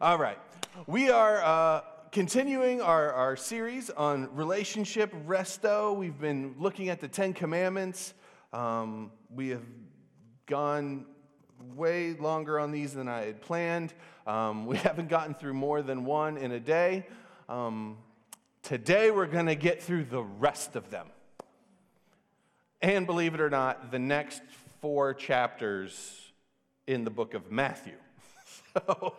All right. We are uh, continuing our, our series on relationship resto. We've been looking at the Ten Commandments. Um, we have gone way longer on these than I had planned. Um, we haven't gotten through more than one in a day. Um, today, we're going to get through the rest of them. And believe it or not, the next four chapters in the book of Matthew. So,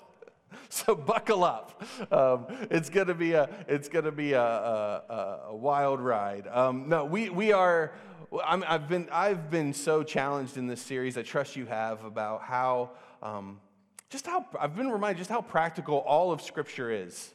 so buckle up. Um, it's gonna be a it's gonna be a, a, a wild ride. Um, no, we we are. i have been I've been so challenged in this series. I trust you have about how um, just how I've been reminded just how practical all of Scripture is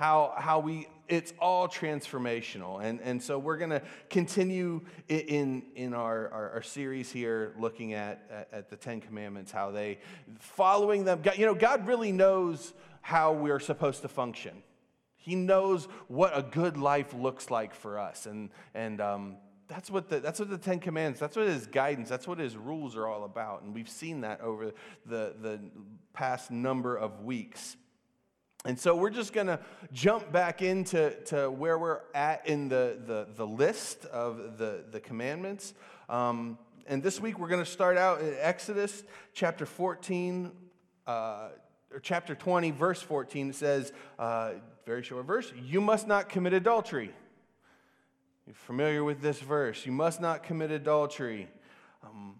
how, how we, it's all transformational. And, and so we're going to continue in, in our, our, our, series here looking at, at, the Ten Commandments, how they, following them, God, you know, God really knows how we're supposed to function. He knows what a good life looks like for us. And, and um, that's, what the, that's what the Ten Commandments, that's what his guidance, that's what his rules are all about. And we've seen that over the, the past number of weeks. And so we're just going to jump back into to where we're at in the, the, the list of the, the commandments. Um, and this week we're going to start out in Exodus chapter 14, uh, or chapter 20, verse 14. It says, uh, very short verse, you must not commit adultery. You're familiar with this verse. You must not commit adultery. Um,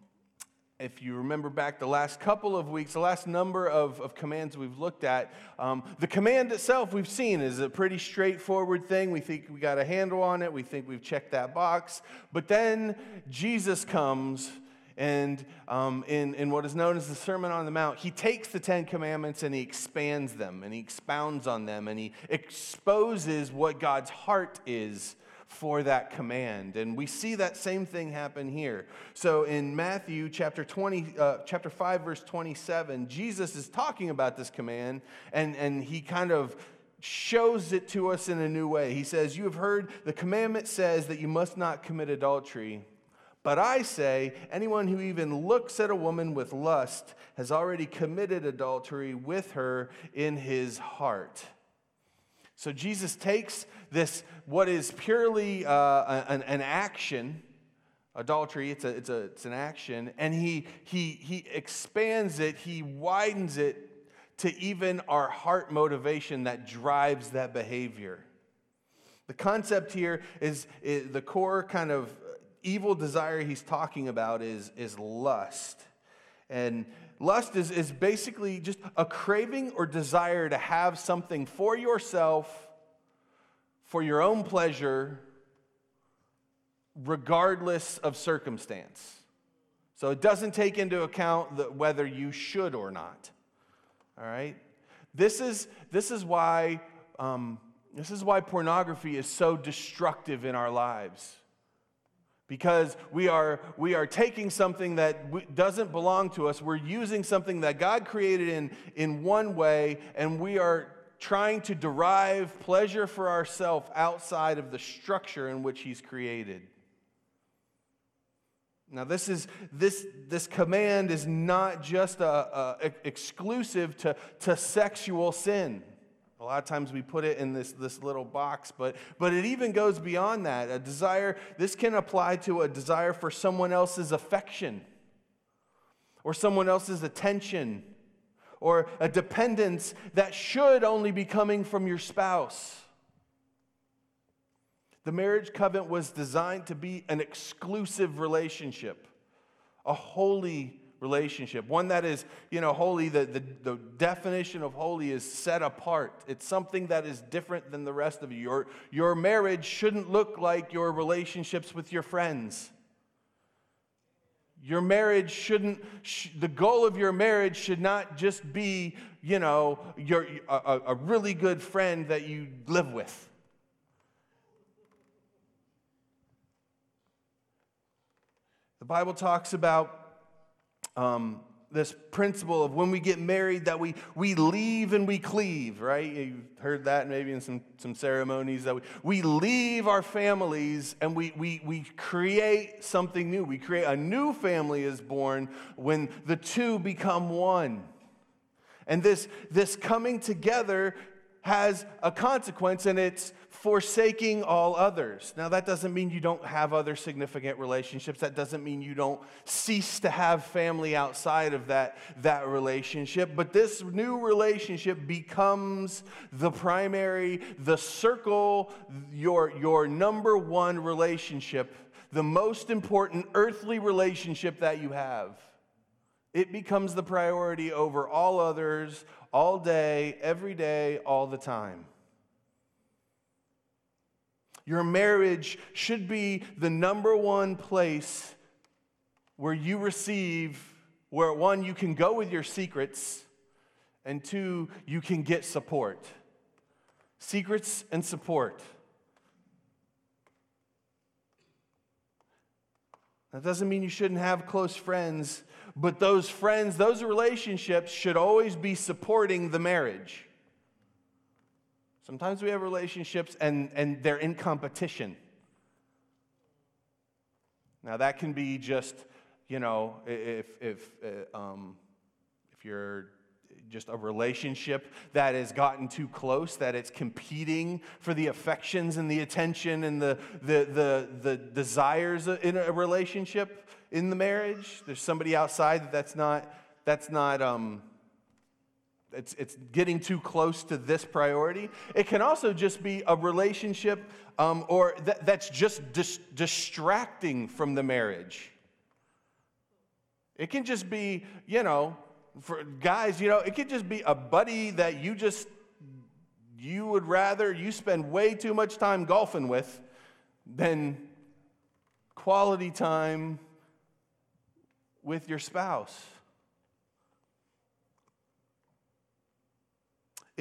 if you remember back the last couple of weeks, the last number of, of commands we've looked at, um, the command itself we've seen is a pretty straightforward thing. We think we got a handle on it, we think we've checked that box. But then Jesus comes, and um, in, in what is known as the Sermon on the Mount, he takes the Ten Commandments and he expands them, and he expounds on them, and he exposes what God's heart is for that command. And we see that same thing happen here. So in Matthew chapter 20, uh, chapter 5, verse 27, Jesus is talking about this command, and, and he kind of shows it to us in a new way. He says, You have heard the commandment says that you must not commit adultery. But I say, anyone who even looks at a woman with lust has already committed adultery with her in his heart. So Jesus takes this, what is purely uh, an, an, action, adultery, it's, a, it's, a, it's an action, and he, he, he expands it, he widens it to even our heart motivation that drives that behavior. The concept here is, is the core kind of evil desire he's talking about is, is lust. And lust is, is basically just a craving or desire to have something for yourself for your own pleasure, regardless of circumstance. So it doesn't take into account the, whether you should or not. All right? This is, this is why. Um, this is why pornography is so destructive in our lives. Because we are, we are taking something that doesn't belong to us, we're using something that God created in, in one way, and we are trying to derive pleasure for ourselves outside of the structure in which He's created. Now, this, is, this, this command is not just a, a, exclusive to, to sexual sin. A lot of times we put it in this, this little box, but, but it even goes beyond that. A desire, this can apply to a desire for someone else's affection or someone else's attention or a dependence that should only be coming from your spouse. The marriage covenant was designed to be an exclusive relationship, a holy relationship, one that is, you know, holy. The, the, the, definition of holy is set apart. It's something that is different than the rest of you. Your, your marriage shouldn't look like your relationships with your friends. Your marriage shouldn't, sh- the goal of your marriage should not just be, you know, your, a, a really good friend that you live with. The Bible talks about um, this principle of when we get married that we, we leave and we cleave, right? You've heard that maybe in some, some ceremonies that we, we leave our families and we, we, we create something new. We create a new family is born when the two become one. And this, this coming together has a consequence, and it's forsaking all others. Now, that doesn't mean you don't have other significant relationships. That doesn't mean you don't cease to have family outside of that, that relationship. But this new relationship becomes the primary, the circle, your, your number one relationship, the most important earthly relationship that you have. It becomes the priority over all others, all day, every day, all the time. Your marriage should be the number one place where you receive, where one, you can go with your secrets, and two, you can get support. Secrets and support. That doesn't mean you shouldn't have close friends, but those friends, those relationships should always be supporting the marriage. Sometimes we have relationships and, and they're in competition. Now, that can be just, you know, if, if, uh, um, if you're just a relationship that has gotten too close, that it's competing for the affections and the attention and the, the, the, the desires in a relationship in the marriage. There's somebody outside that that's not, that's not um, it's, it's getting too close to this priority. It can also just be a relationship um, or th- that's just dis- distracting from the marriage. It can just be, you know, for guys, you know, it could just be a buddy that you just, you would rather, you spend way too much time golfing with than quality time with your spouse.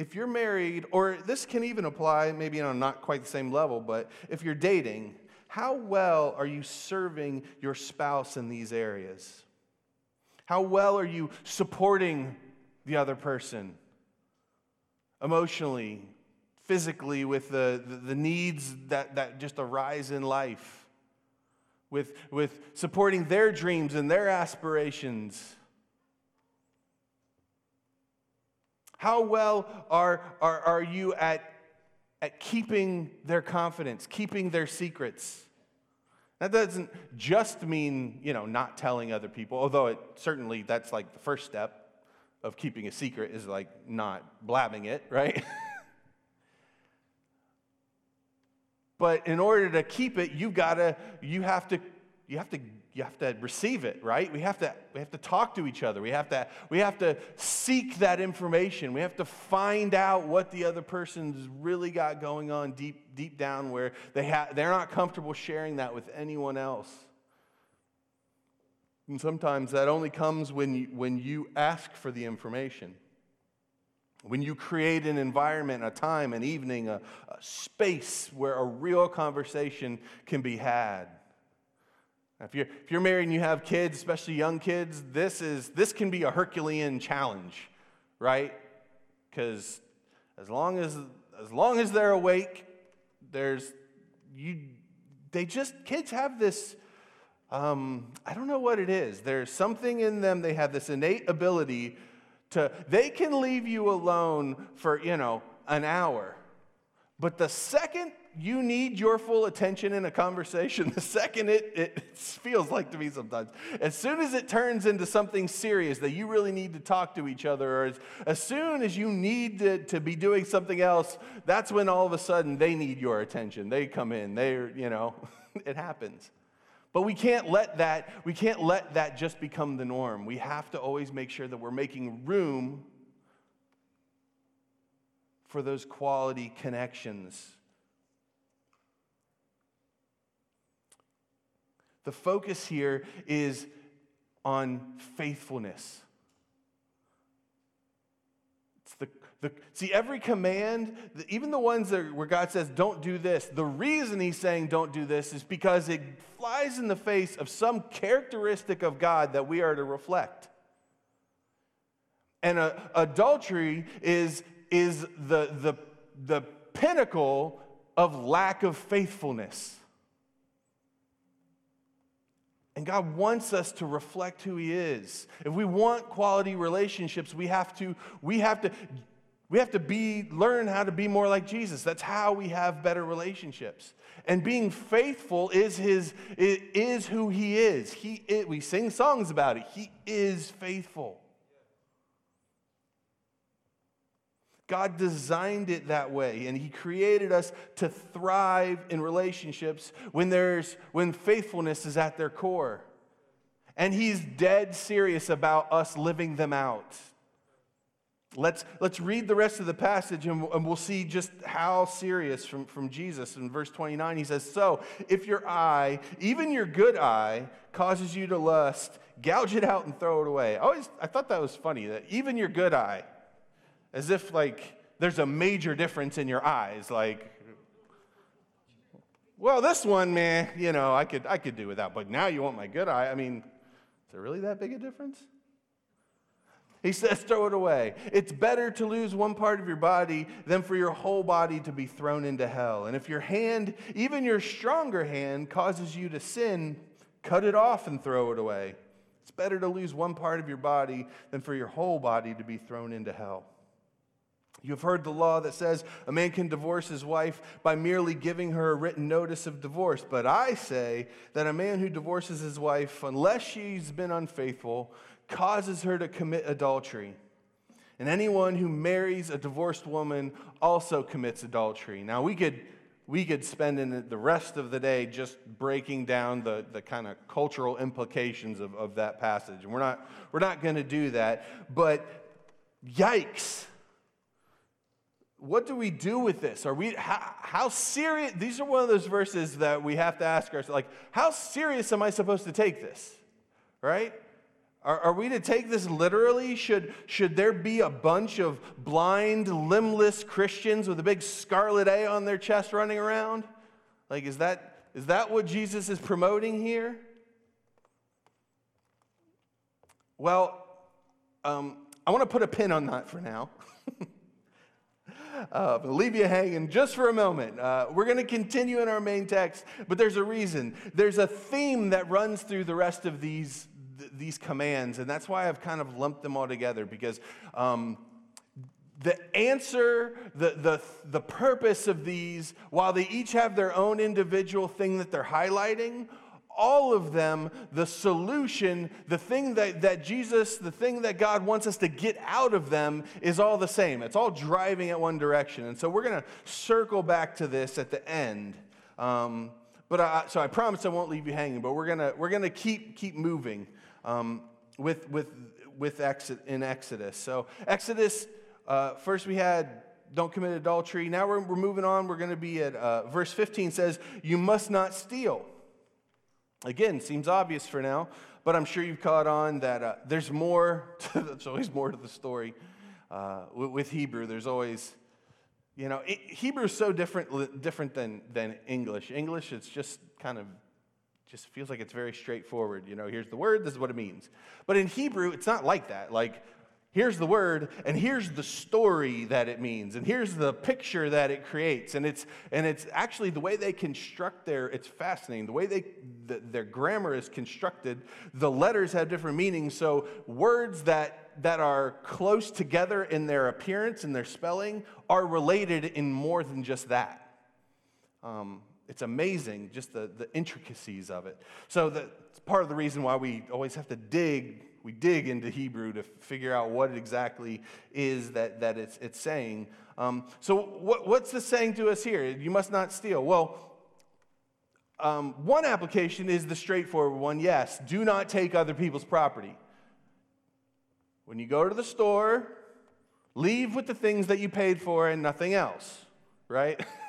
if you're married, or this can even apply maybe on not quite the same level, but if you're dating, how well are you serving your spouse in these areas? How well are you supporting the other person emotionally, physically, with the, the, the needs that, that just arise in life, with, with supporting their dreams and their aspirations? How well are, are, are you at, at keeping their confidence, keeping their secrets? That doesn't just mean, you know, not telling other people, although it certainly that's like the first step of keeping a secret is like not blabbing it, right? but in order to keep it, you've got to you have to you have to you have to receive it, right? We have to, we have to talk to each other. We have, to, we have to seek that information. We have to find out what the other person's really got going on deep, deep down where they ha- they're not comfortable sharing that with anyone else. And sometimes that only comes when you, when you ask for the information. When you create an environment, a time, an evening, a, a space where a real conversation can be had. If you're, if you're married and you have kids, especially young kids, this, is, this can be a Herculean challenge, right? Because as long as, as long as they're awake, there's, you, they just, kids have this, um, I don't know what it is. There's something in them, they have this innate ability to, they can leave you alone for, you know, an hour. But the second you need your full attention in a conversation the second it, it feels like to me sometimes. As soon as it turns into something serious that you really need to talk to each other, or as, as soon as you need to, to be doing something else, that's when all of a sudden they need your attention. They come in, they're, you know, it happens. But we can't let that, we can't let that just become the norm. We have to always make sure that we're making room for those quality connections The focus here is on faithfulness. It's the, the, see, every command, even the ones that, where God says, don't do this, the reason He's saying don't do this is because it flies in the face of some characteristic of God that we are to reflect. And uh, adultery is, is the, the, the pinnacle of lack of faithfulness. And God wants us to reflect who He is. If we want quality relationships, we have to, we have to, we have to be, learn how to be more like Jesus. That's how we have better relationships. And being faithful is his is who he is. He we sing songs about it. He is faithful. God designed it that way, and He created us to thrive in relationships when, there's, when faithfulness is at their core. And He's dead serious about us living them out. Let's, let's read the rest of the passage and, and we'll see just how serious from, from Jesus. In verse 29, he says, So if your eye, even your good eye, causes you to lust, gouge it out and throw it away. I, always, I thought that was funny that even your good eye, as if like there's a major difference in your eyes. Like, well, this one, man, you know, I could, I could do without, but now you want my good eye. I mean, is there really that big a difference? He says, throw it away. It's better to lose one part of your body than for your whole body to be thrown into hell. And if your hand, even your stronger hand, causes you to sin, cut it off and throw it away. It's better to lose one part of your body than for your whole body to be thrown into hell. You've heard the law that says a man can divorce his wife by merely giving her a written notice of divorce. But I say that a man who divorces his wife, unless she's been unfaithful, causes her to commit adultery. And anyone who marries a divorced woman also commits adultery. Now, we could, we could spend in the rest of the day just breaking down the, the kind of cultural implications of, of that passage. And we're not, we're not going to do that. But yikes. What do we do with this? Are we how, how serious? These are one of those verses that we have to ask ourselves like, how serious am I supposed to take this? Right? Are, are, we to take this literally? Should, should there be a bunch of blind, limbless Christians with a big scarlet A on their chest running around? Like, is that, is that what Jesus is promoting here? Well, um, I want to put a pin on that for now. uh, leave you hanging just for a moment. Uh, we're going to continue in our main text, but there's a reason. There's a theme that runs through the rest of these these commands, and that's why I've kind of lumped them all together because um, the answer, the, the, the purpose of these, while they each have their own individual thing that they're highlighting, all of them, the solution, the thing that, that Jesus, the thing that God wants us to get out of them is all the same. It's all driving at one direction. And so we're going to circle back to this at the end. Um, but I, so I promise I won't leave you hanging, but we're going we're to keep, keep moving um, with, with, with Exodus, in Exodus. So, Exodus, uh, first we had don't commit adultery. Now we're, we're moving on. We're going to be at uh, verse 15 says, You must not steal. Again, seems obvious for now, but I'm sure you've caught on that uh, there's more, to, there's always more to the story. Uh, with, with, Hebrew, there's always, you know, it, Hebrew is so different, different than, than English. English, it's just kind of just feels like it's very straightforward. You know, here's the word, this is what it means. But in Hebrew, it's not like that. Like, here's the word, and here's the story that it means, and here's the picture that it creates. And it's, and it's actually the way they construct their, it's fascinating. The way they, the, their grammar is constructed, the letters have different meanings. So words that, that are close together in their appearance and their spelling are related in more than just that. Um, it's amazing, just the, the intricacies of it. So that's part of the reason why we always have to dig, we dig into Hebrew to figure out what it exactly is that, that it's, it's saying. Um, so what, what's this saying to us here? You must not steal. Well, um, one application is the straightforward one yes, do not take other people's property. When you go to the store, leave with the things that you paid for and nothing else, right?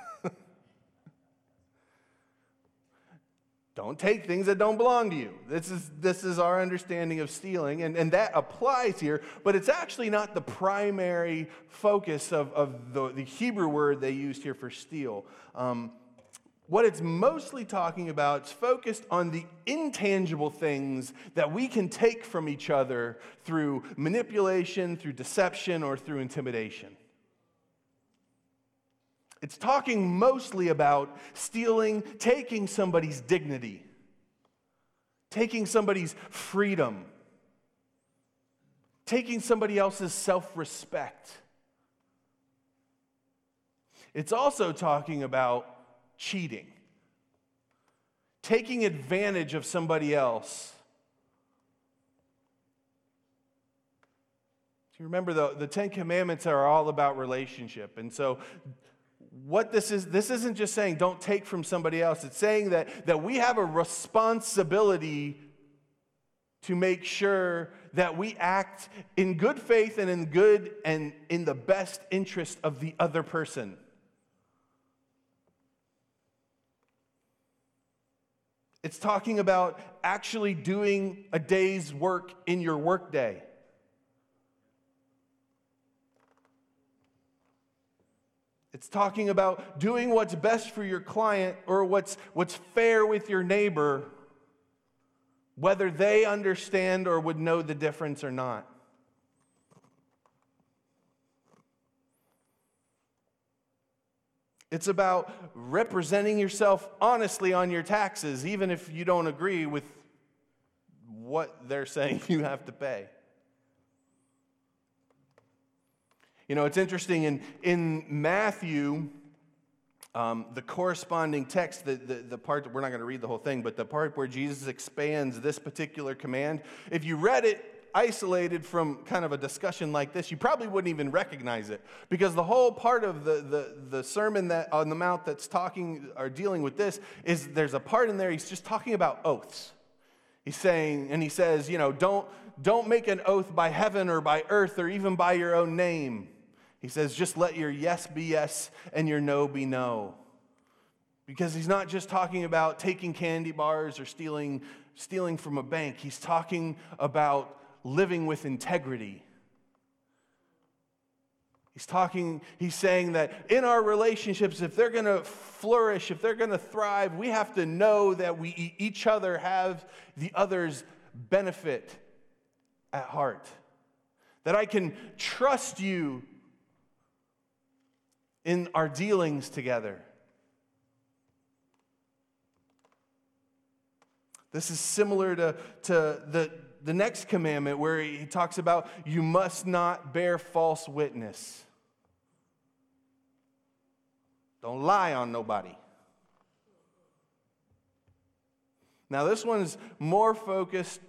Don't take things that don't belong to you. This is, this is our understanding of stealing, and, and that applies here, but it's actually not the primary focus of, of the, the Hebrew word they used here for steal. Um, what it's mostly talking about is focused on the intangible things that we can take from each other through manipulation, through deception, or through intimidation. It's talking mostly about stealing, taking somebody's dignity. taking somebody's freedom, taking somebody else's self respect. It's also talking about cheating, taking advantage of somebody else. Do you remember the, the Ten Commandments are all about relationship. And so what this is this isn't just saying don't take from somebody else. It's saying that that we have a responsibility to make sure that we act in good faith and in good and in the best interest of the other person. It's talking about actually doing a day's work in your workday It's talking about doing what's best for your client or what's, what's fair with your neighbor, whether they understand or would know the difference or not. It's about representing yourself honestly on your taxes, even if you don't agree with what they're saying you have to pay. You know, it's interesting in, in Matthew, um, the corresponding text, the, the, the part, we're not going to read the whole thing, but the part where Jesus expands this particular command, if you read it isolated from kind of a discussion like this, you probably wouldn't even recognize it because the whole part of the, the, the sermon that on the mount that's talking or dealing with this is there's a part in there, he's just talking about oaths. He's saying, and he says, you know, don't, don't make an oath by heaven or by earth or even by your own name. He says, just let your yes be yes and your no be no. Because he's not just talking about taking candy bars or stealing, stealing from a bank, he's talking about living with integrity. He's talking, he's saying that in our relationships, if they're going to flourish, if they're going to thrive, we have to know that we each other have the other's benefit at heart. That I can trust you in our dealings together. This is similar to, to the, the next commandment where he talks about you must not bear false witness. Don't lie on nobody. Now, this one's more focused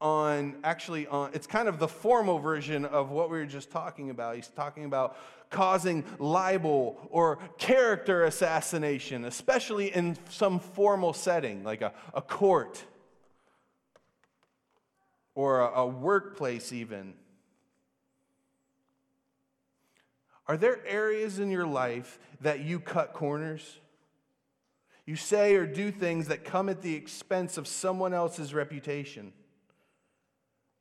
on actually on it's kind of the formal version of what we were just talking about. He's talking about causing libel or character assassination, especially in some formal setting like a, a court or a, a workplace, even. Are there areas in your life that you cut corners? You say or do things that come at the expense of someone else's reputation.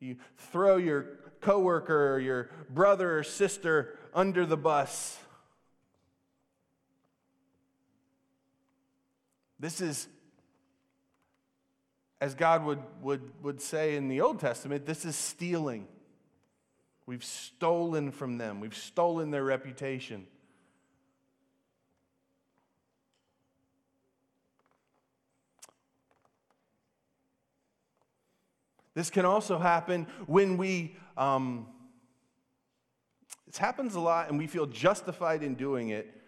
You throw your coworker or your brother or sister under the bus. This is, as God would, would, would say in the Old Testament, this is stealing. We've stolen from them, we've stolen their reputation. This can also happen when we, um, it happens a lot and we feel justified in doing it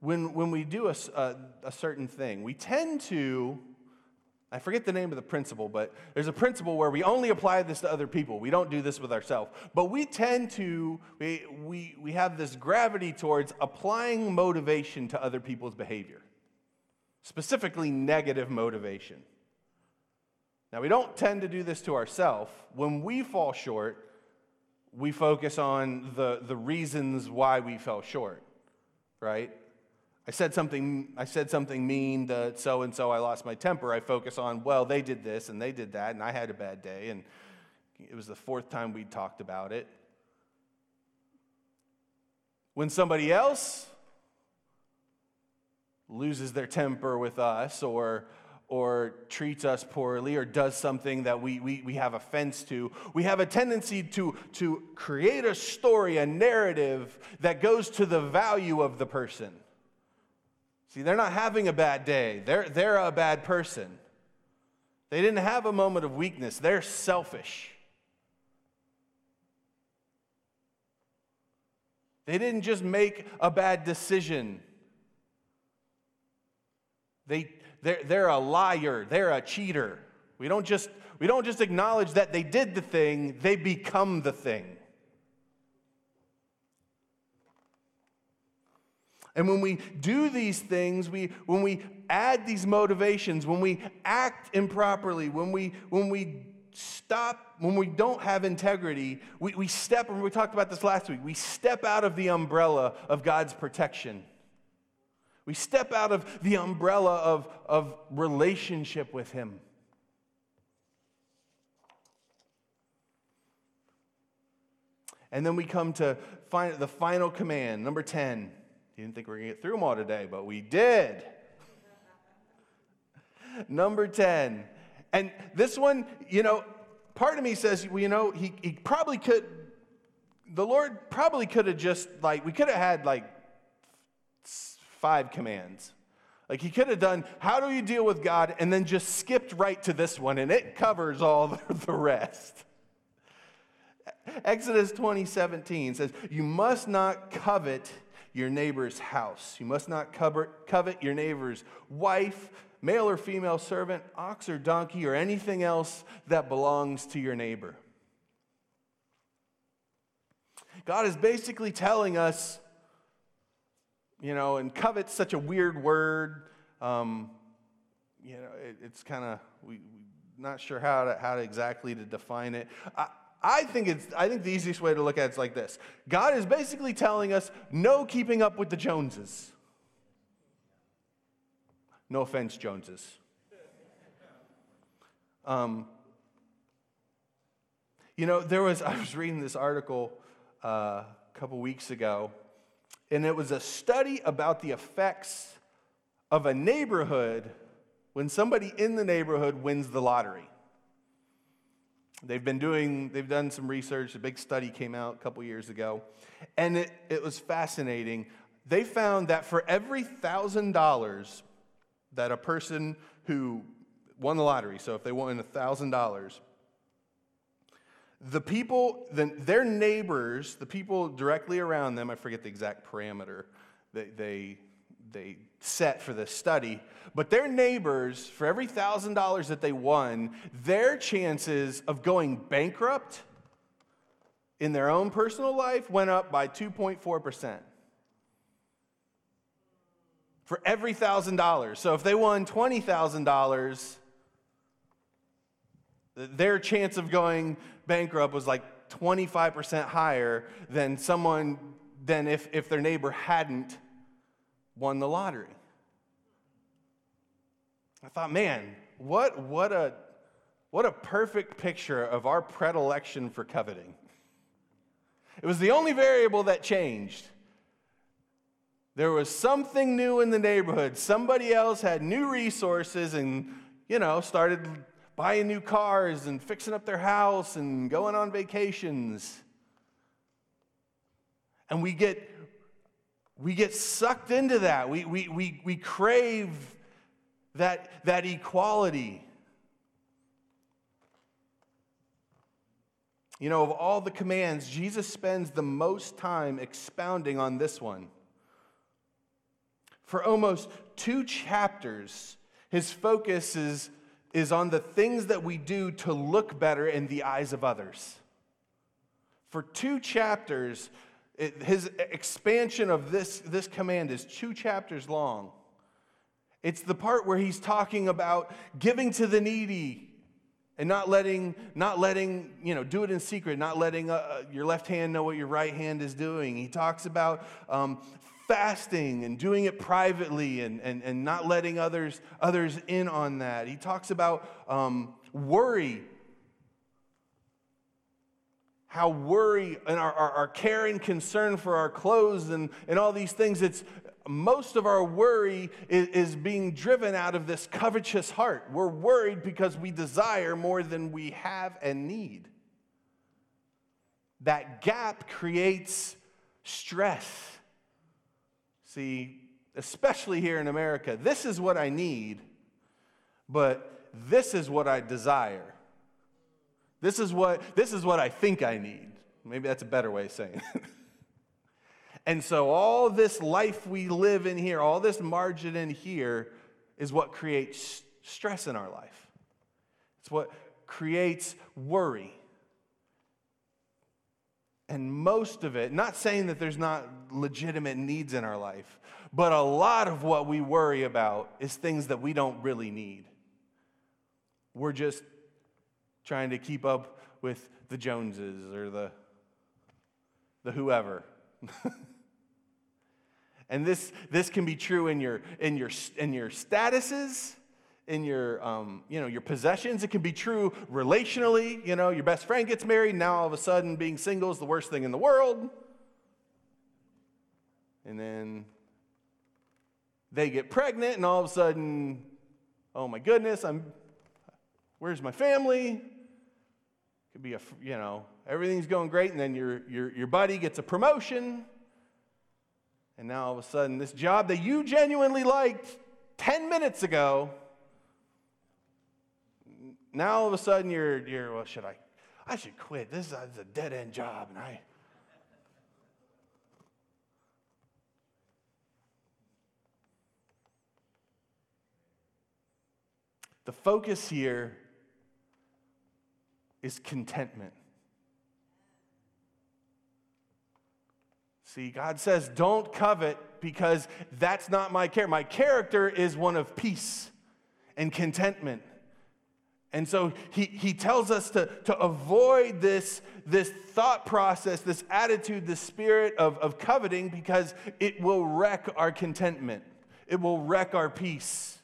when, when we do a, a, a certain thing. We tend to, I forget the name of the principle, but there's a principle where we only apply this to other people. We don't do this with ourselves. But we tend to, we, we, we have this gravity towards applying motivation to other people's behavior, specifically negative motivation. Now, we don't tend to do this to ourselves. When we fall short, we focus on the, the reasons why we fell short, right? I said something, I said something mean to so and so, I lost my temper. I focus on, well, they did this and they did that, and I had a bad day, and it was the fourth time we talked about it. When somebody else loses their temper with us or or treats us poorly or does something that we, we, we have offense to, we have a tendency to, to create a story, a narrative that goes to the value of the person. See, they're not having a bad day, they're, they're a bad person. They didn't have a moment of weakness. They're selfish. They didn't just make a bad decision. They, they're, they're a liar, they're a cheater. We don't, just, we don't just acknowledge that they did the thing, they become the thing. And when we do these things, we, when we add these motivations, when we act improperly, when we, when we stop, when we don't have integrity, we, we step, and we talked about this last week, we step out of the umbrella of God's protection. We step out of the umbrella of, of relationship with Him. And then we come to find the final command, number 10. You didn't think we were going to get through them all today, but we did. Number 10. And this one, you know, part of me says, well, you know, he, he probably could, the Lord probably could have just, like, we could have had like five commands. Like, he could have done, how do you deal with God? And then just skipped right to this one, and it covers all the rest. Exodus 20, 17 says, You must not covet your neighbor's house. You must not covet your neighbor's wife, male or female servant, ox or donkey, or anything else that belongs to your neighbor. God is basically telling us, you know, and covet's such a weird word. Um, you know, it, it's kind of, we, we not sure how to, how to exactly to define it. I, I think, it's, I think the easiest way to look at it is like this God is basically telling us no keeping up with the Joneses. No offense, Joneses. Um, you know, there was, I was reading this article uh, a couple weeks ago, and it was a study about the effects of a neighborhood when somebody in the neighborhood wins the lottery. They've been doing, they've done some research. A big study came out a couple years ago, and it, it was fascinating. They found that for every thousand dollars that a person who won the lottery, so if they won thousand dollars, the people, the, their neighbors, the people directly around them, I forget the exact parameter that they, they set for this study, but their neighbors, for every thousand dollars that they won, their chances of going bankrupt in their own personal life went up by 2.4%. For every thousand dollars. So if they won $20,000, their chance of going bankrupt was like 25% higher than someone than if, if their neighbor hadn't won the lottery. I thought, man, what, what, a, what a perfect picture of our predilection for coveting. It was the only variable that changed. There was something new in the neighborhood. Somebody else had new resources and, you know, started buying new cars and fixing up their house and going on vacations. And we get we get sucked into that. We, we, we, we crave that, that equality. You know, of all the commands, Jesus spends the most time expounding on this one. For almost two chapters, his focus is, is on the things that we do to look better in the eyes of others. For two chapters, it, his expansion of this, this command is two chapters long. It's the part where he's talking about giving to the needy and not letting, not letting, you know, do it in secret, not letting uh, uh, your left hand know what your right hand is doing. He talks about um, fasting and doing it privately and, and, and not letting others, others in on that. He talks about um, worry how worry and our, our, our, care and concern for our clothes and, and all these things, it's most of our worry is, is being driven out of this covetous heart. We're worried because we desire more than we have and need. That gap creates stress. See, especially here in America, this is what I need, but this is what I desire. This is what, this is what I think I need. Maybe that's a better way of saying it. and so, all this life we live in here, all this margin in here, is what creates stress in our life. It's what creates worry. And most of it, not saying that there's not legitimate needs in our life, but a lot of what we worry about is things that we don't really need. We're just trying to keep up with the Joneses or the, the whoever. and this, this can be true in your, in your, in your statuses in your, um, you know, your possessions. It can be true relationally. You know, your best friend gets married, now all of a sudden being single is the worst thing in the world. And then they get pregnant, and all of a sudden, oh my goodness, I'm, where's my family? Could be a, you know, everything's going great, and then your, your, your buddy gets a promotion. And now all of a sudden, this job that you genuinely liked 10 minutes ago now all of a sudden you're, you're well, should I? I should quit. This is a dead end job, and I. The focus here is contentment. See, God says, don't covet because that's not my care. My character is one of peace and contentment. And so he, he tells us to, to avoid this, this thought process, this attitude, this spirit of, of coveting, because it will wreck our contentment. It will wreck our peace.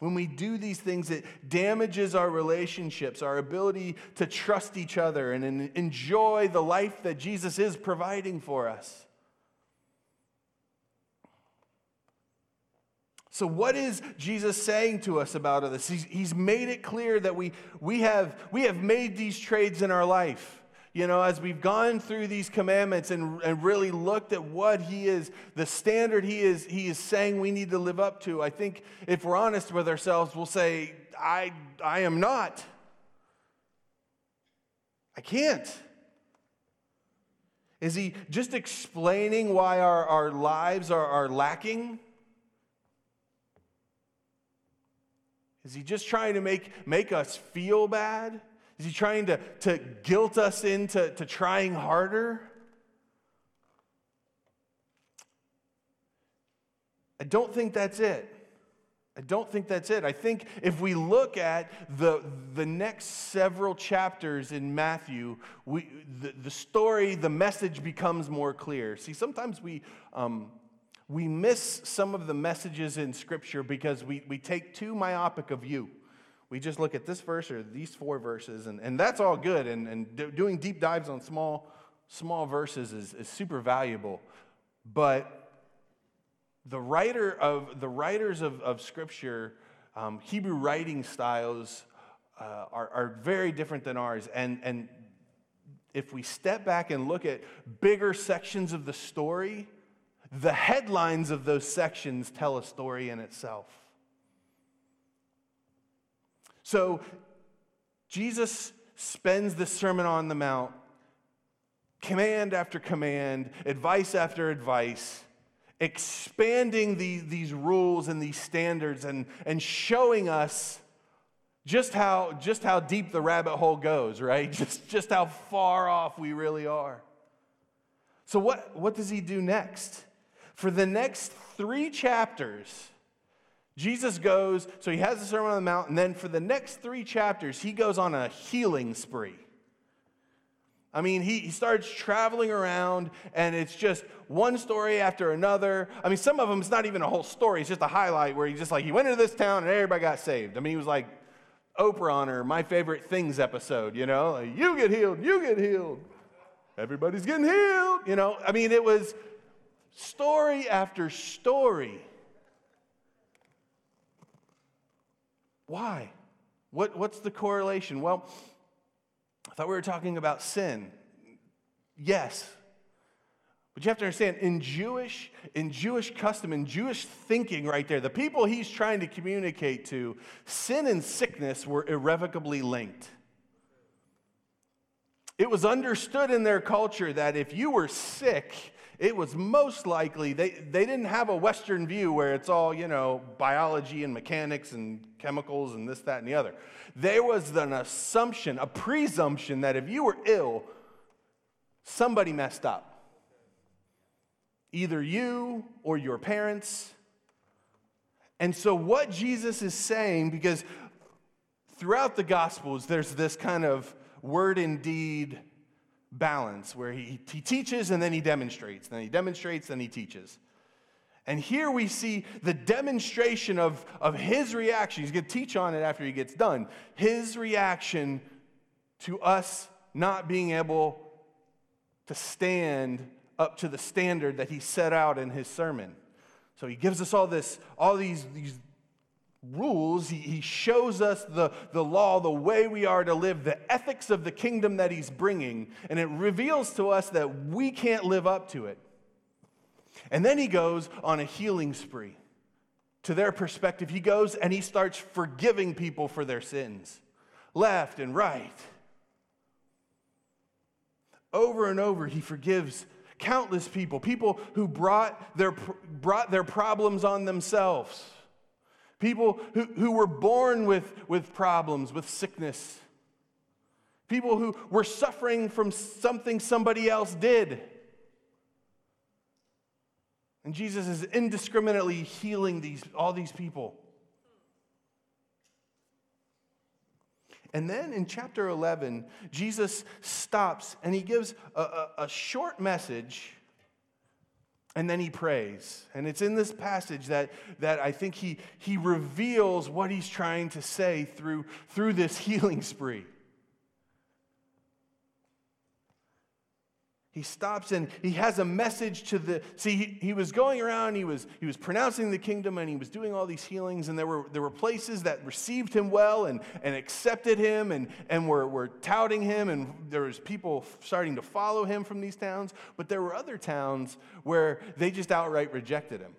When we do these things, it damages our relationships, our ability to trust each other and enjoy the life that Jesus is providing for us. So, what is Jesus saying to us about this? He's, he's made it clear that we, we, have, we have made these trades in our life. You know, as we've gone through these commandments and, and really looked at what he is, the standard he is, he is saying we need to live up to, I think if we're honest with ourselves, we'll say, I, I am not. I can't. Is he just explaining why our, our lives are, are lacking? Is he just trying to make, make us feel bad? Is he trying to, to guilt us into to trying harder? I don't think that's it. I don't think that's it. I think if we look at the, the next several chapters in Matthew, we, the, the story, the message becomes more clear. See, sometimes we, um, we miss some of the messages in Scripture because we, we take too myopic a view. We just look at this verse or these four verses, and, and that's all good. And, and do, doing deep dives on small, small verses is, is super valuable. But the, writer of, the writers of, of Scripture, um, Hebrew writing styles, uh, are, are very different than ours. And, and if we step back and look at bigger sections of the story, the headlines of those sections tell a story in itself. So, Jesus spends the Sermon on the Mount, command after command, advice after advice, expanding the, these rules and these standards and, and showing us just how, just how deep the rabbit hole goes, right? Just, just how far off we really are. So, what, what does he do next? For the next three chapters, Jesus goes, so he has the Sermon on the Mount, and then for the next three chapters, he goes on a healing spree. I mean, he, he starts traveling around, and it's just one story after another. I mean, some of them, it's not even a whole story, it's just a highlight where he just like, he went into this town and everybody got saved. I mean, he was like Oprah on her My Favorite Things episode, you know? Like, you get healed, you get healed. Everybody's getting healed, you know? I mean, it was story after story. Why? What, what's the correlation? Well, I thought we were talking about sin. Yes. But you have to understand, in Jewish, in Jewish custom, in Jewish thinking right there, the people he's trying to communicate to, sin and sickness were irrevocably linked. It was understood in their culture that if you were sick, it was most likely they, they didn't have a Western view where it's all, you know, biology and mechanics and chemicals and this, that, and the other. There was an assumption, a presumption that if you were ill, somebody messed up either you or your parents. And so, what Jesus is saying, because throughout the Gospels, there's this kind of word and deed balance where he, he teaches and then he demonstrates, then he demonstrates, then he teaches. And here we see the demonstration of, of his reaction. He's going to teach on it after he gets done. His reaction to us not being able to stand up to the standard that he set out in his sermon. So he gives us all this, all these, these rules. He, he shows us the, the law, the way we are to live, the ethics of the kingdom that he's bringing, and it reveals to us that we can't live up to it. And then he goes on a healing spree. To their perspective, he goes and he starts forgiving people for their sins, left and right. Over and over, he forgives countless people, people who brought their, brought their problems on themselves, people who, who were born with, with problems, with sickness, people who were suffering from something somebody else did. And Jesus is indiscriminately healing these, all these people. And then in chapter 11, Jesus stops and he gives a, a, a, short message and then he prays. And it's in this passage that, that I think he, he reveals what he's trying to say through, through this healing spree. He stops and he has a message to the see he, he, was going around he was he was pronouncing the kingdom and he was doing all these healings and there were there were places that received him well and and accepted him and and were, were touting him and there was people starting to follow him from these towns. But there were other towns where they just outright rejected him.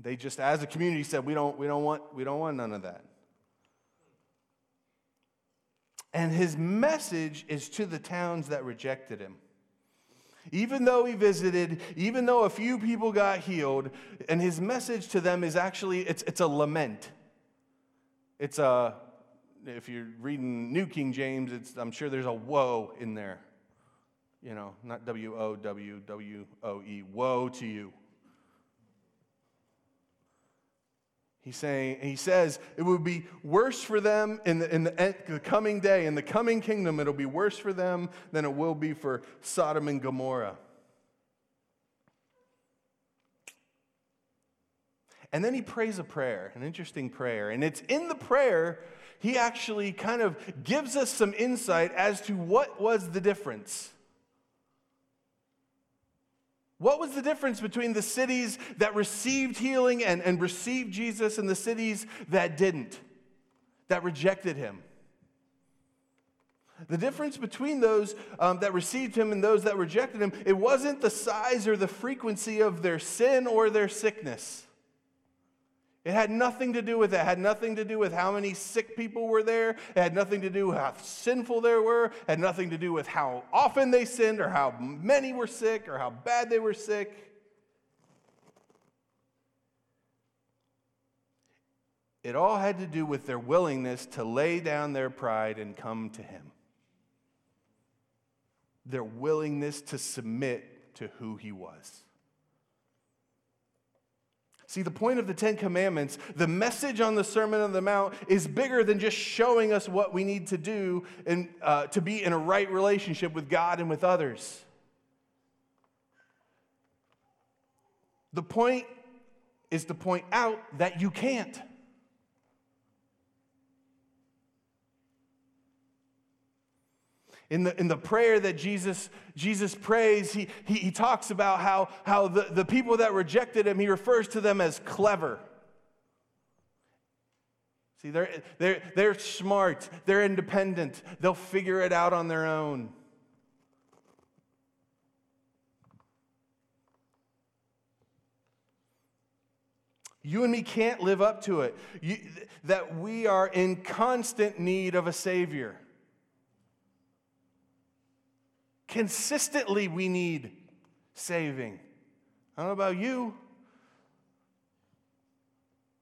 They just as a community said we don't we don't want we don't want none of that and his message is to the towns that rejected him. Even though he visited, even though a few people got healed, and his message to them is actually it's, it's a lament. It's a if you're reading New King James, it's, I'm sure there's a woe in there. You know, not W O W W O E, woe to you. He's saying, he says it would be worse for them in, the, in the, the coming day, in the coming kingdom, it'll be worse for them than it will be for Sodom and Gomorrah. And then he prays a prayer, an interesting prayer. And it's in the prayer, he actually kind of gives us some insight as to what was the difference what was the difference between the cities that received healing and, and received Jesus and the cities that didn't, that rejected him? The difference between those um, that received him and those that rejected him, it wasn't the size or the frequency of their sin or their sickness. It had nothing to do with. It had nothing to do with how many sick people were there. It had nothing to do with how sinful they were. It had nothing to do with how often they sinned or how many were sick or how bad they were sick. It all had to do with their willingness to lay down their pride and come to Him. Their willingness to submit to who He was. See, the point of the Ten Commandments, the message on the Sermon on the Mount, is bigger than just showing us what we need to do and, uh, to be in a right relationship with God and with others. The point is to point out that you can't. In the, in the prayer that Jesus, Jesus prays, he, he, he talks about how, how the, the people that rejected him, he refers to them as clever. See, they're, they're, they're smart, they're independent, they'll figure it out on their own. You and me can't live up to it. You, that we are in constant need of a Savior. Consistently, we need saving. I don't know about you,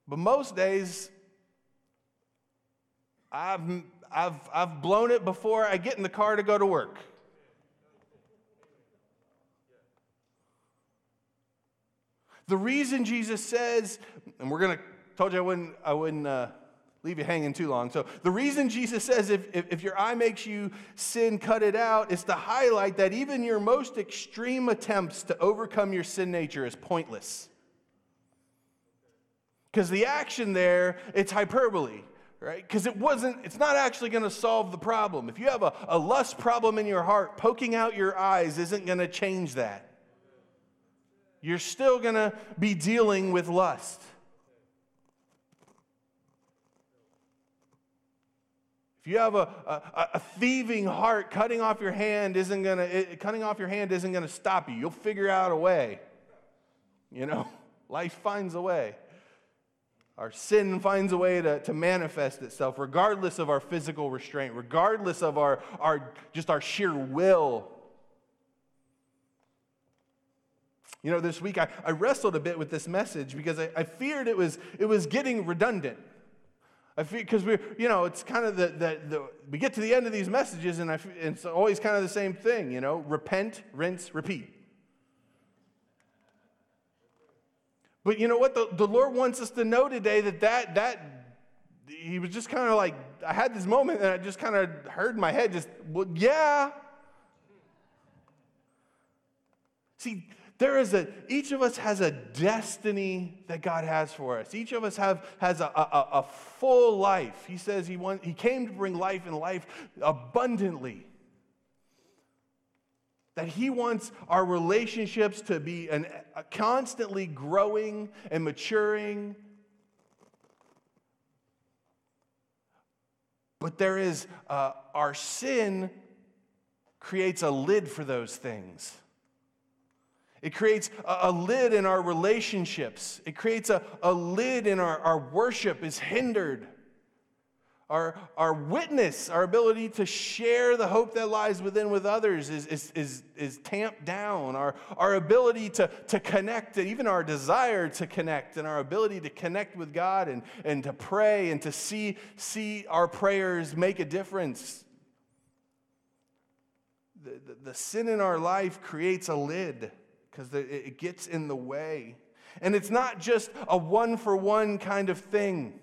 but most days, I've, I've, I've blown it before I get in the car to go to work. The reason Jesus says, and we're going to, told you I wouldn't, I wouldn't uh, leave you hanging too long. So the reason Jesus says if, if, if your eye makes you sin, cut it out, is to highlight that even your most extreme attempts to overcome your sin nature is pointless. Because the action there, it's hyperbole right? Because it wasn't, it's not actually going to solve the problem. If you have a, a lust problem in your heart, poking out your eyes isn't going to change that. You're still going to be dealing with lust. If you have a, a, a thieving heart, cutting off your hand isn't going to, cutting off your hand isn't to stop you. You'll figure out a way. You know, life finds a way. Our sin finds a way to, to manifest itself, regardless of our physical restraint, regardless of our, our just our sheer will. You know, this week I, I wrestled a bit with this message because I, I feared it was, it was getting redundant. I feel because we're, you know, it's kind of the, the, the, we get to the end of these messages and I, it's always kind of the same thing, you know, repent, rinse, repeat. But you know what? The, the Lord wants us to know today that that, that he was just kind of like, I had this moment and I just kind of heard in my head, just, well, yeah. See, there is a, each of us has a destiny that God has for us. Each of us have, has a, a, a full life. He says he, want, he came to bring life and life abundantly that He wants our relationships to be an, constantly growing and maturing. But there is, uh, our sin creates a lid for those things. It creates a, a lid in our relationships. It creates a, a lid in our, our worship is hindered. Our, our witness, our ability to share the hope that lies within with others is, is, is, is tamped down. Our, our ability to, to connect, and even our desire to connect, and our ability to connect with God and, and to pray and to see, see our prayers make a difference. The, the, the sin in our life creates a lid because it gets in the way. And it's not just a one for one kind of thing.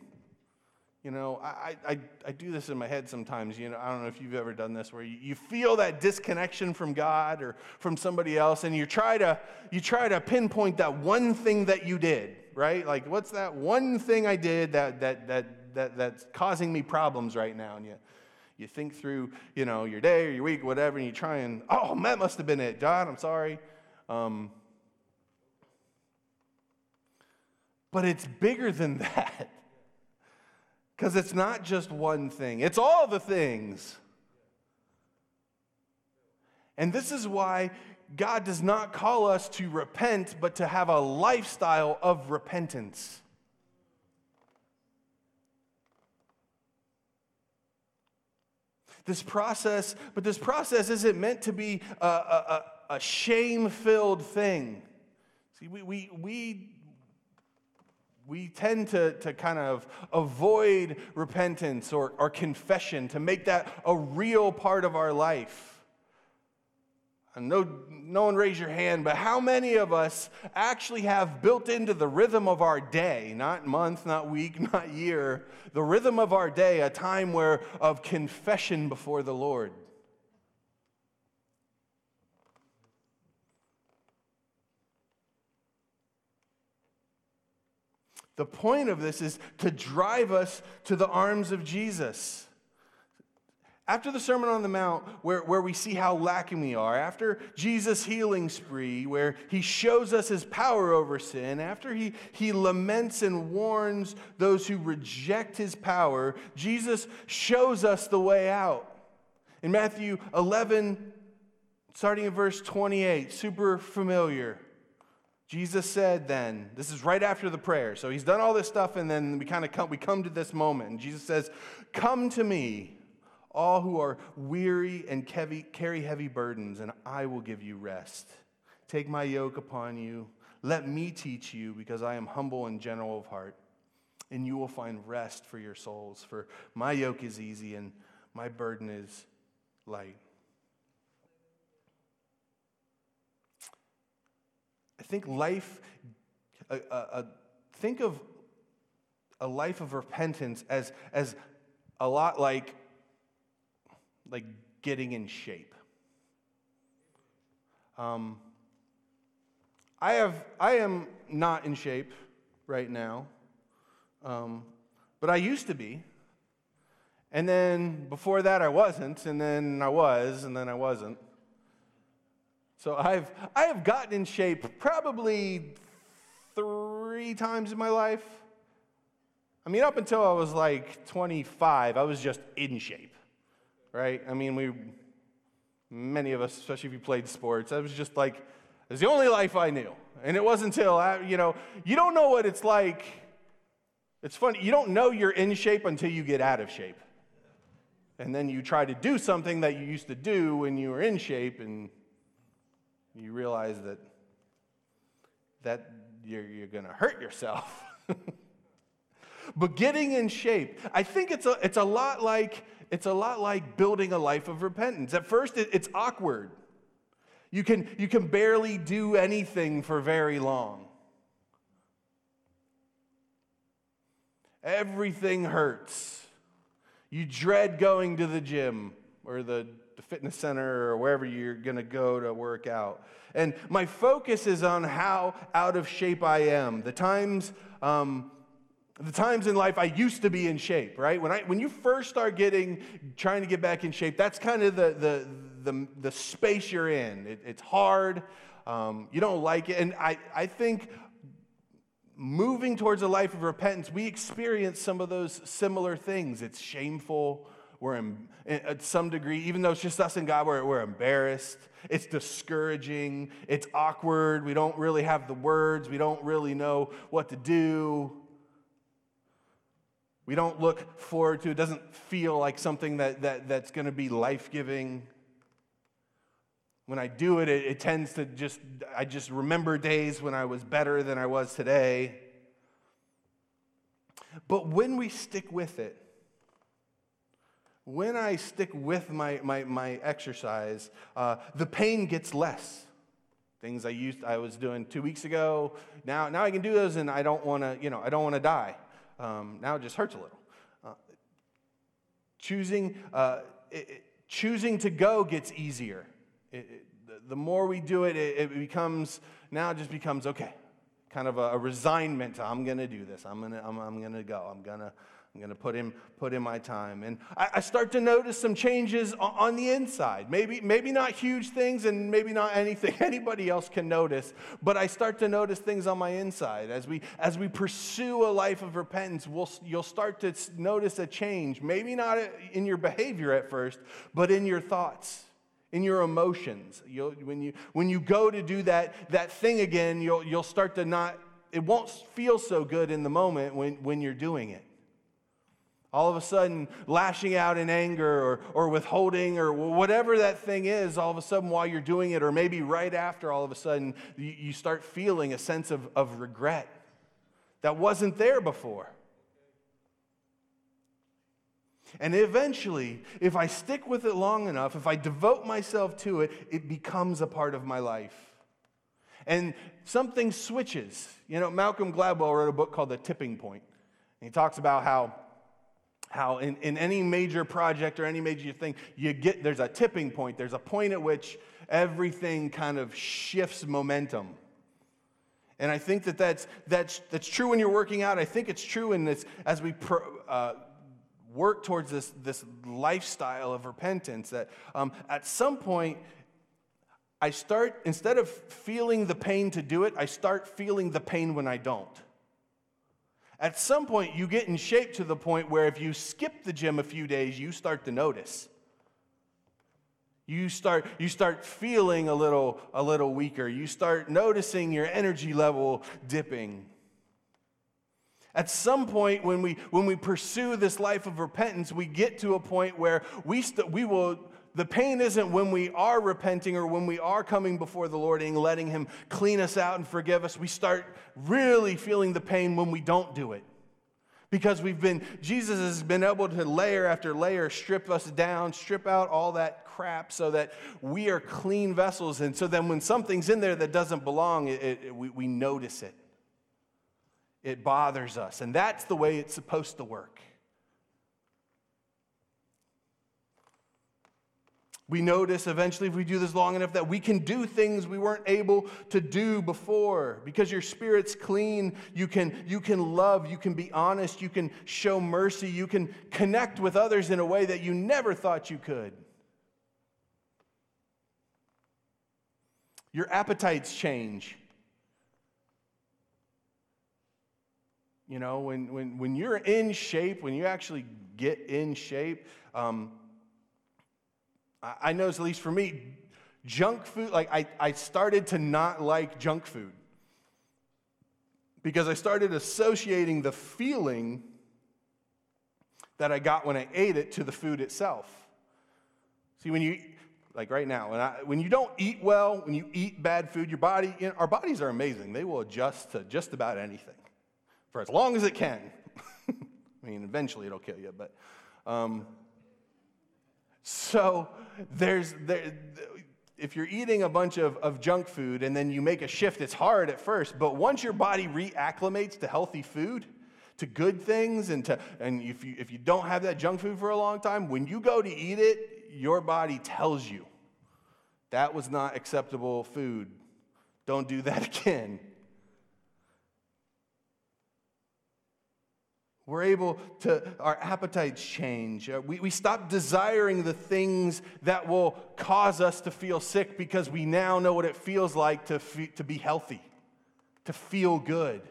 You know, I, I, I do this in my head sometimes. You know, I don't know if you've ever done this where you, you feel that disconnection from God or from somebody else, and you try to you try to pinpoint that one thing that you did, right? Like, what's that one thing I did that that that, that that's causing me problems right now? And you you think through, you know, your day or your week, whatever, and you try and, oh, that must have been it. God, I'm sorry. Um, but it's bigger than that. Because it's not just one thing, it's all the things. And this is why God does not call us to repent, but to have a lifestyle of repentance. This process, but this process isn't meant to be a, a, a shame filled thing. See, we, we, we we tend to, to kind of avoid repentance or, or confession to make that a real part of our life. And no, no one raise your hand, but how many of us actually have built into the rhythm of our day, not month, not week, not year, the rhythm of our day, a time where of confession before the Lord? The point of this is to drive us to the arms of Jesus. After the Sermon on the Mount, where, where we see how lacking we are, after Jesus' healing spree, where he shows us his power over sin, after he, he laments and warns those who reject his power, Jesus shows us the way out. In Matthew 11, starting in verse 28, super familiar. Jesus said then, this is right after the prayer. So he's done all this stuff, and then we kind of come, we come to this moment. And Jesus says, Come to me, all who are weary and carry heavy burdens, and I will give you rest. Take my yoke upon you. Let me teach you, because I am humble and gentle of heart, and you will find rest for your souls. For my yoke is easy and my burden is light. I think life, a, think of a life of repentance as, as a lot like, like getting in shape. Um, I, have, I am not in shape right now, um, but I used to be. And then before that, I wasn't, and then I was, and then I wasn't. So I've, I have gotten in shape probably three times in my life. I mean, up until I was like 25, I was just in shape, right? I mean, we, many of us, especially if you played sports, I was just like, it was the only life I knew. And it wasn't until, I, you know, you don't know what it's like. It's funny, you don't know you're in shape until you get out of shape. And then you try to do something that you used to do when you were in shape, and you realize that that you're, you're going to hurt yourself. but getting in shape, I think it's a, it's a lot like it's a lot like building a life of repentance. At first, it, it's awkward. You can, you can barely do anything for very long. Everything hurts. You dread going to the gym or the the fitness center or wherever you're going to go to work out. And my focus is on how out of shape I am. The times, um, the times in life I used to be in shape, right? When, I, when you first start getting, trying to get back in shape, that's kind of the, the, the, the space you're in. It, it's hard. Um, you don't like it. And I, I think moving towards a life of repentance, we experience some of those similar things. It's shameful. We're in, at some degree, even though it's just us and God, we're, we're embarrassed. It's discouraging. It's awkward. We don't really have the words. We don't really know what to do. We don't look forward to it. doesn't feel like something that, that, that's going to be life giving. When I do it, it, it tends to just, I just remember days when I was better than I was today. But when we stick with it, when I stick with my, my, my exercise, uh, the pain gets less. Things I used, I was doing two weeks ago. Now, now I can do those, and I don't want to, you know, I don't want to die. Um, now it just hurts a little. Uh, choosing, uh, it, it, choosing to go gets easier. It, the more we do it, it, becomes now it just becomes okay, kind of a, a resignment. I'm to do this. I'm to I'm, I'm to go. I'm to I'm going to put in, put in my time. And I, I start to notice some changes on, on the inside. Maybe, maybe not huge things and maybe not anything anybody else can notice, but I start to notice things on my inside. As we, as we pursue a life of repentance, we'll, you'll start to notice a change. Maybe not uh, in your behavior at first, but in your thoughts in your emotions. You'll, when, you, when you go to do that, that thing again, you'll, you'll start to not, it won't feel so good in the moment when, when you're doing it all of a sudden lashing out in anger or, or withholding or whatever that thing is, all of a sudden while you're doing it, or maybe right after, all of a sudden you, you start feeling a sense of, of regret that wasn't there before. And eventually, if I stick with it long enough, if I devote myself to it, it becomes a part of my life. And something switches. You know, Malcolm Gladwell wrote a book called The Tipping Point. And he talks about how how in, in any major project or any major thing, you get there's a tipping point. There's a point at which everything kind of shifts momentum. And I think that that's, that's, that's true when you're working out. I think it's true in this as we pro, uh, work towards this, this lifestyle of repentance that um, at some point, I start, instead of feeling the pain to do it, I start feeling the pain when I don't. At some point, you get in shape to the point where if you skip the gym a few days, you start to notice. You start, you start feeling a little, a little weaker. You start noticing your energy level dipping. At some point, when we, when we pursue this life of repentance, we get to a point where we, st- we will, the pain isn't when we are repenting or when we are coming before the Lord and letting Him clean us out and forgive us. We start really feeling the pain when we don't do it. Because we've been, Jesus has been able to layer after layer strip us down, strip out all that crap so that we are clean vessels. And so then when something's in there that doesn't belong, it, it, we, we notice it. It bothers us. And that's the way it's supposed to work. We notice eventually, if we do this long enough, that we can do things we weren't able to do before. Because your spirit's clean, you can, you can love, you can be honest, you can show mercy, you can connect with others in a way that you never thought you could. Your appetites change. You know, when, when, when you're in shape, when you actually get in shape, um, I know, at least for me, junk food, like I, I started to not like junk food because I started associating the feeling that I got when I ate it to the food itself. See, when you, like right now, when, I, when you don't eat well, when you eat bad food, your body, you know, our bodies are amazing. They will adjust to just about anything for as long as it can. I mean, eventually it'll kill you, but. Um, so there's there, if you're eating a bunch of, of junk food and then you make a shift, it's hard at first, but once your body reacclimates to healthy food, to good things, and to and if you if you don't have that junk food for a long time, when you go to eat it, your body tells you that was not acceptable food. Don't do that again. We're able to, our appetites change. Uh, we, we stop desiring the things that will cause us to feel sick because we now know what it feels like to, fe- to be healthy, to feel good.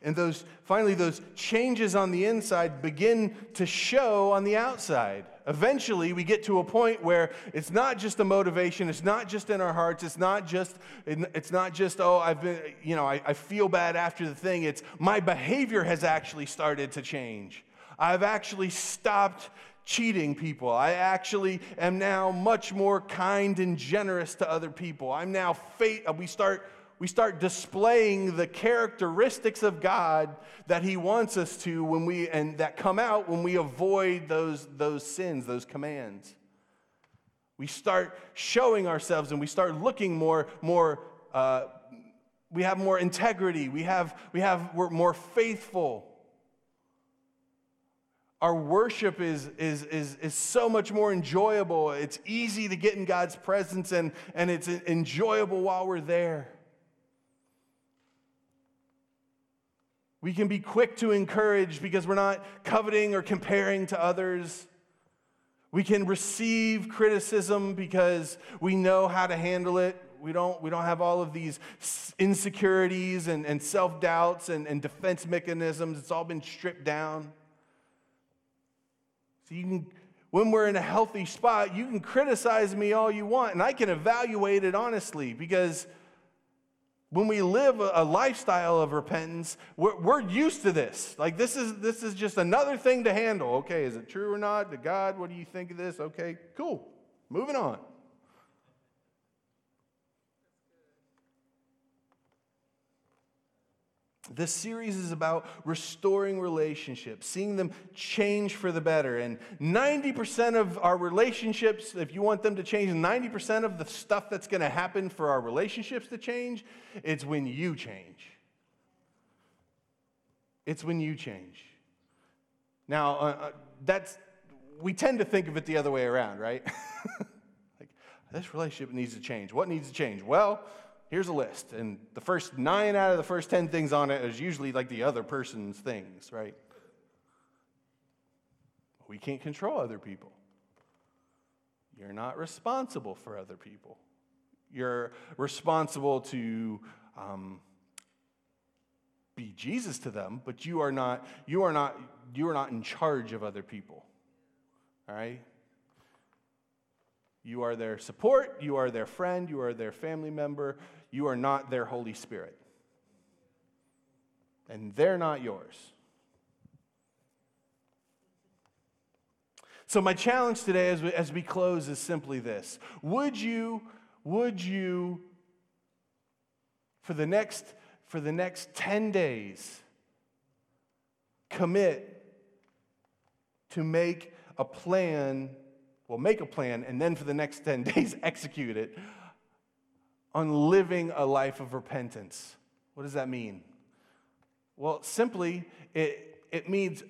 And those, finally, those changes on the inside begin to show on the outside. Eventually, we get to a point where it's not just a motivation, it's not just in our hearts, it's not just, it's not just, oh, I've been, you know, I, I feel bad after the thing. It's my behavior has actually started to change. I've actually stopped cheating people. I actually am now much more kind and generous to other people. I'm now fate. We start we start displaying the characteristics of God that He wants us to when we, and that come out when we avoid those, those sins, those commands. We start showing ourselves and we start looking more, more uh, we have more integrity, we have, we have, we're more faithful. Our worship is, is, is, is so much more enjoyable. It's easy to get in God's presence and, and it's enjoyable while we're there. We can be quick to encourage because we're not coveting or comparing to others. We can receive criticism because we know how to handle it. We don't, we don't have all of these insecurities and, and self doubts and, and defense mechanisms. It's all been stripped down. So you can, when we're in a healthy spot, you can criticize me all you want, and I can evaluate it honestly because when we live a, lifestyle of repentance, we're, we're, used to this. Like this is this is just another thing to handle. Okay, is it true or not? To God, what do you think of this? Okay, cool. Moving on. This series is about restoring relationships, seeing them change for the better. And 90% of our relationships, if you want them to change, 90% of the stuff that's going to happen for our relationships to change, it's when you change. It's when you change. Now, uh, uh, that's, we tend to think of it the other way around, right? like, this relationship needs to change. What needs to change? Well, here's a list. And the first nine out of the first 10 things on it is usually like the other person's things, right? We can't control other people. You're not responsible for other people. You're responsible to um, be Jesus to them, but you are not, you are not, you are not in charge of other people. All right? You are their support, you are their friend, you are their family member, you are not their Holy Spirit. And they're not yours. So, my challenge today as we, as we close is simply this Would you, would you, for the next, for the next 10 days, commit to make a plan well, make a plan, and then for the next 10 days, execute it on living a life of repentance. What does that mean? Well, simply, it, it means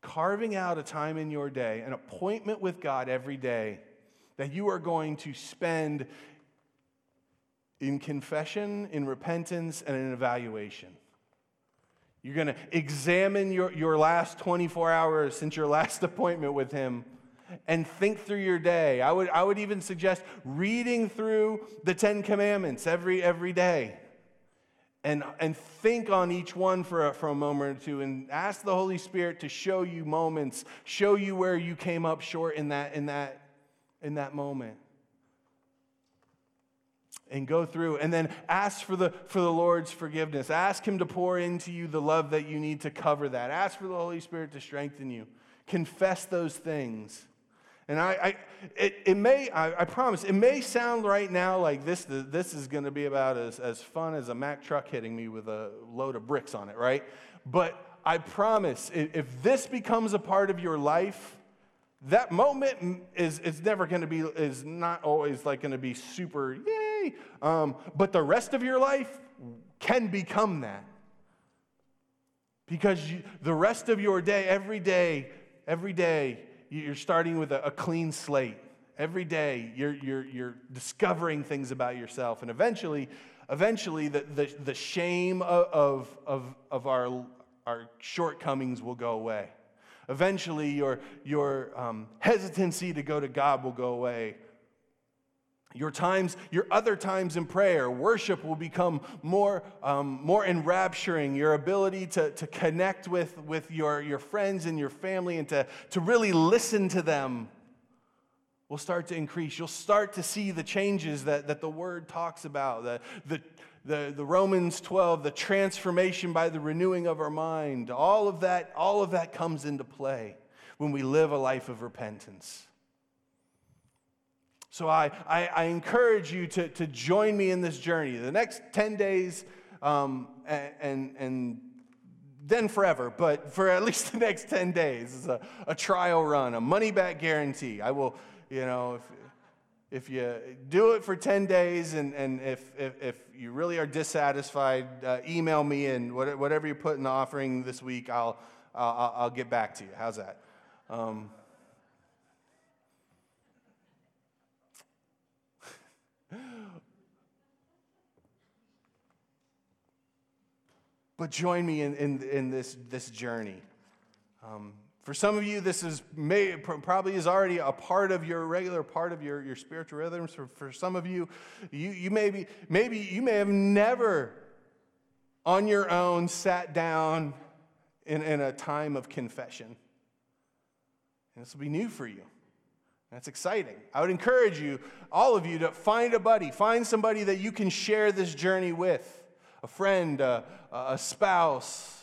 carving out a time in your day, an appointment with God every day that you are going to spend in confession, in repentance, and in evaluation. You're going to examine your, your last 24 hours since your last appointment with Him and think through your day. I would, I would even suggest reading through the Ten Commandments every, every day. And, and think on each one for a, for a moment or two and ask the Holy Spirit to show you moments, show you where you came up short in that, in that, in that moment. And go through. And then ask for the for the lord's forgiveness. Ask him to pour into you the love that you need to cover that. Ask for the holy spirit to strengthen you. Confess those things and i, I it, it may I, I, promise it may sound right now like this this is going to be about as, as fun as a mack truck hitting me with a load of bricks on it right but i promise if this becomes a part of your life that moment is, is never going to be is not always like going to be super yay. um, but the rest of your life can become that. Because you, the rest of your day, every day, every day, you're starting with a, a clean slate. Every day, you're, you're, you're discovering things about yourself. And eventually, eventually the, the, the shame of, of, of our, our shortcomings will go away. Eventually, your, your um, hesitancy to go to God will go away. Your times, your other times in prayer, worship will become more, um, more enrapturing. Your ability to, to connect with, with your, your friends and your family and to, to really listen to them will start to increase. You'll start to see the changes that, that the Word talks about, the, the, the, the Romans 12, the transformation by the renewing of our mind. All of that, all of that comes into play when we live a life of repentance. So I, I, I, encourage you to, to join me in this journey. The next 10 days um, and, and, then forever, but for at least the next 10 days is a, a trial run, a money back guarantee. I will, you know, if, if you do it for 10 days and, and if, if, if you really are dissatisfied, uh, email me and whatever you put in the offering this week, I'll, I'll, I'll get back to you. How's that? Um, But join me in, in, in this, this journey. Um, for some of you, this is may, probably is already a part of your regular part of your, your spiritual rhythms. For, for some of you, you, you may be, maybe you may have never on your own sat down in, in a time of confession. And this will be new for you. That's exciting. I would encourage you, all of you, to find a buddy, find somebody that you can share this journey with a friend, a, a spouse.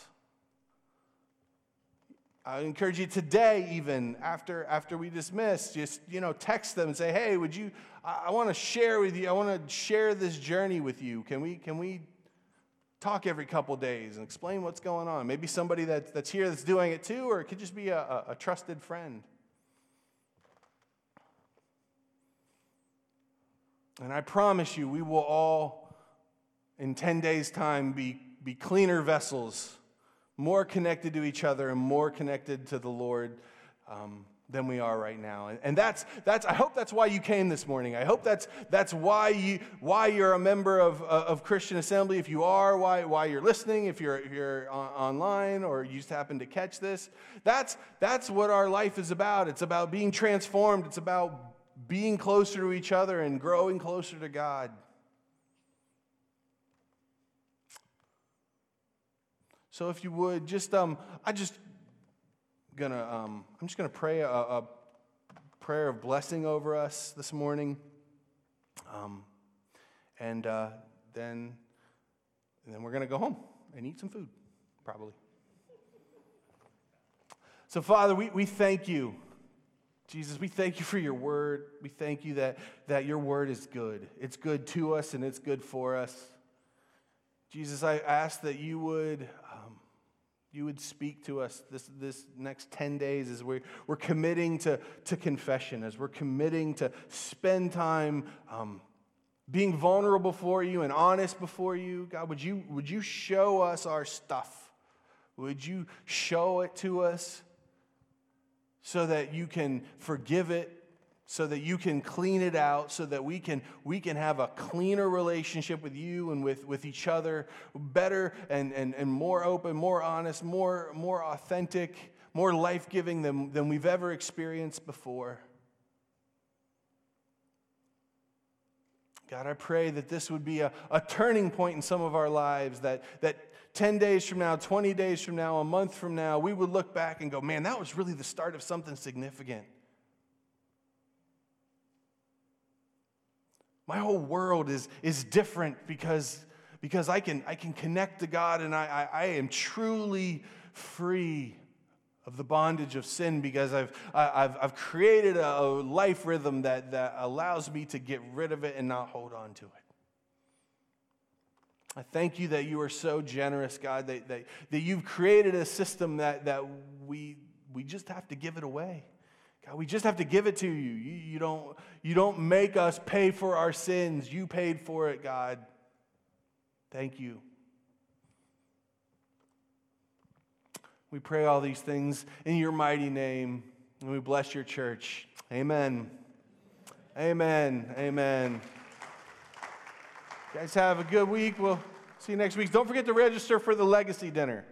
I encourage you today, even after, after we dismiss, just you know, text them and say, "Hey, would you? I, I want to share with you. I want to share this journey with you. Can we? Can we talk every couple days and explain what's going on? Maybe somebody that, that's here that's doing it too, or it could just be a, a, a trusted friend." And I promise you, we will all in 10 days' time be, be cleaner vessels, more connected to each other and more connected to the Lord um, than we are right now. And, and that's, that's, I hope that's why you came this morning. I hope that's, that's why, you, why you're a member of, of Christian Assembly. If you are, why, why you're listening, if you're, if you're online or you just happen to catch this. That's, that's what our life is about. It's about being transformed, it's about being closer to each other and growing closer to God. So if you would, just um, I just gonna um, I'm just gonna pray a, a prayer of blessing over us this morning, um, and uh, then and then we're gonna go home and eat some food, probably. So Father, we, we thank you. Jesus, we thank you for your word. We thank you that, that your word is good. It's good to us and it's good for us. Jesus, I ask that you would, you would speak to us this, this next 10 days as we're, we're committing to, to confession, as we're committing to spend time um, being vulnerable before you and honest before you. God, would you, would you show us our stuff? Would you show it to us? so that you can forgive it, so that you can clean it out, so that we can, we can have a cleaner relationship with you and with, with each other, better and, and, and more open, more honest, more, more authentic, more life giving than, than we've ever experienced before. God, I pray that this would be a, a turning point in some of our lives, that, that 10 days from now, 20 days from now, a month from now, we would look back and go, man, that was really the start of something significant. My whole world is, is different because, because I, can, I can connect to God and I, I, I am truly free of the bondage of sin because I've, I've, I've created a life rhythm that, that allows me to get rid of it and not hold on to it. I thank you that you are so generous, God, that, that, that you've created a system that, that we, we just have to give it away. God, we just have to give it to you. You, you, don't, you don't make us pay for our sins. You paid for it, God. Thank you. We pray all these things in your mighty name, and we bless your church. Amen. Amen. Amen. You guys have a good week. We'll see you next week. Don't forget to register for the legacy dinner.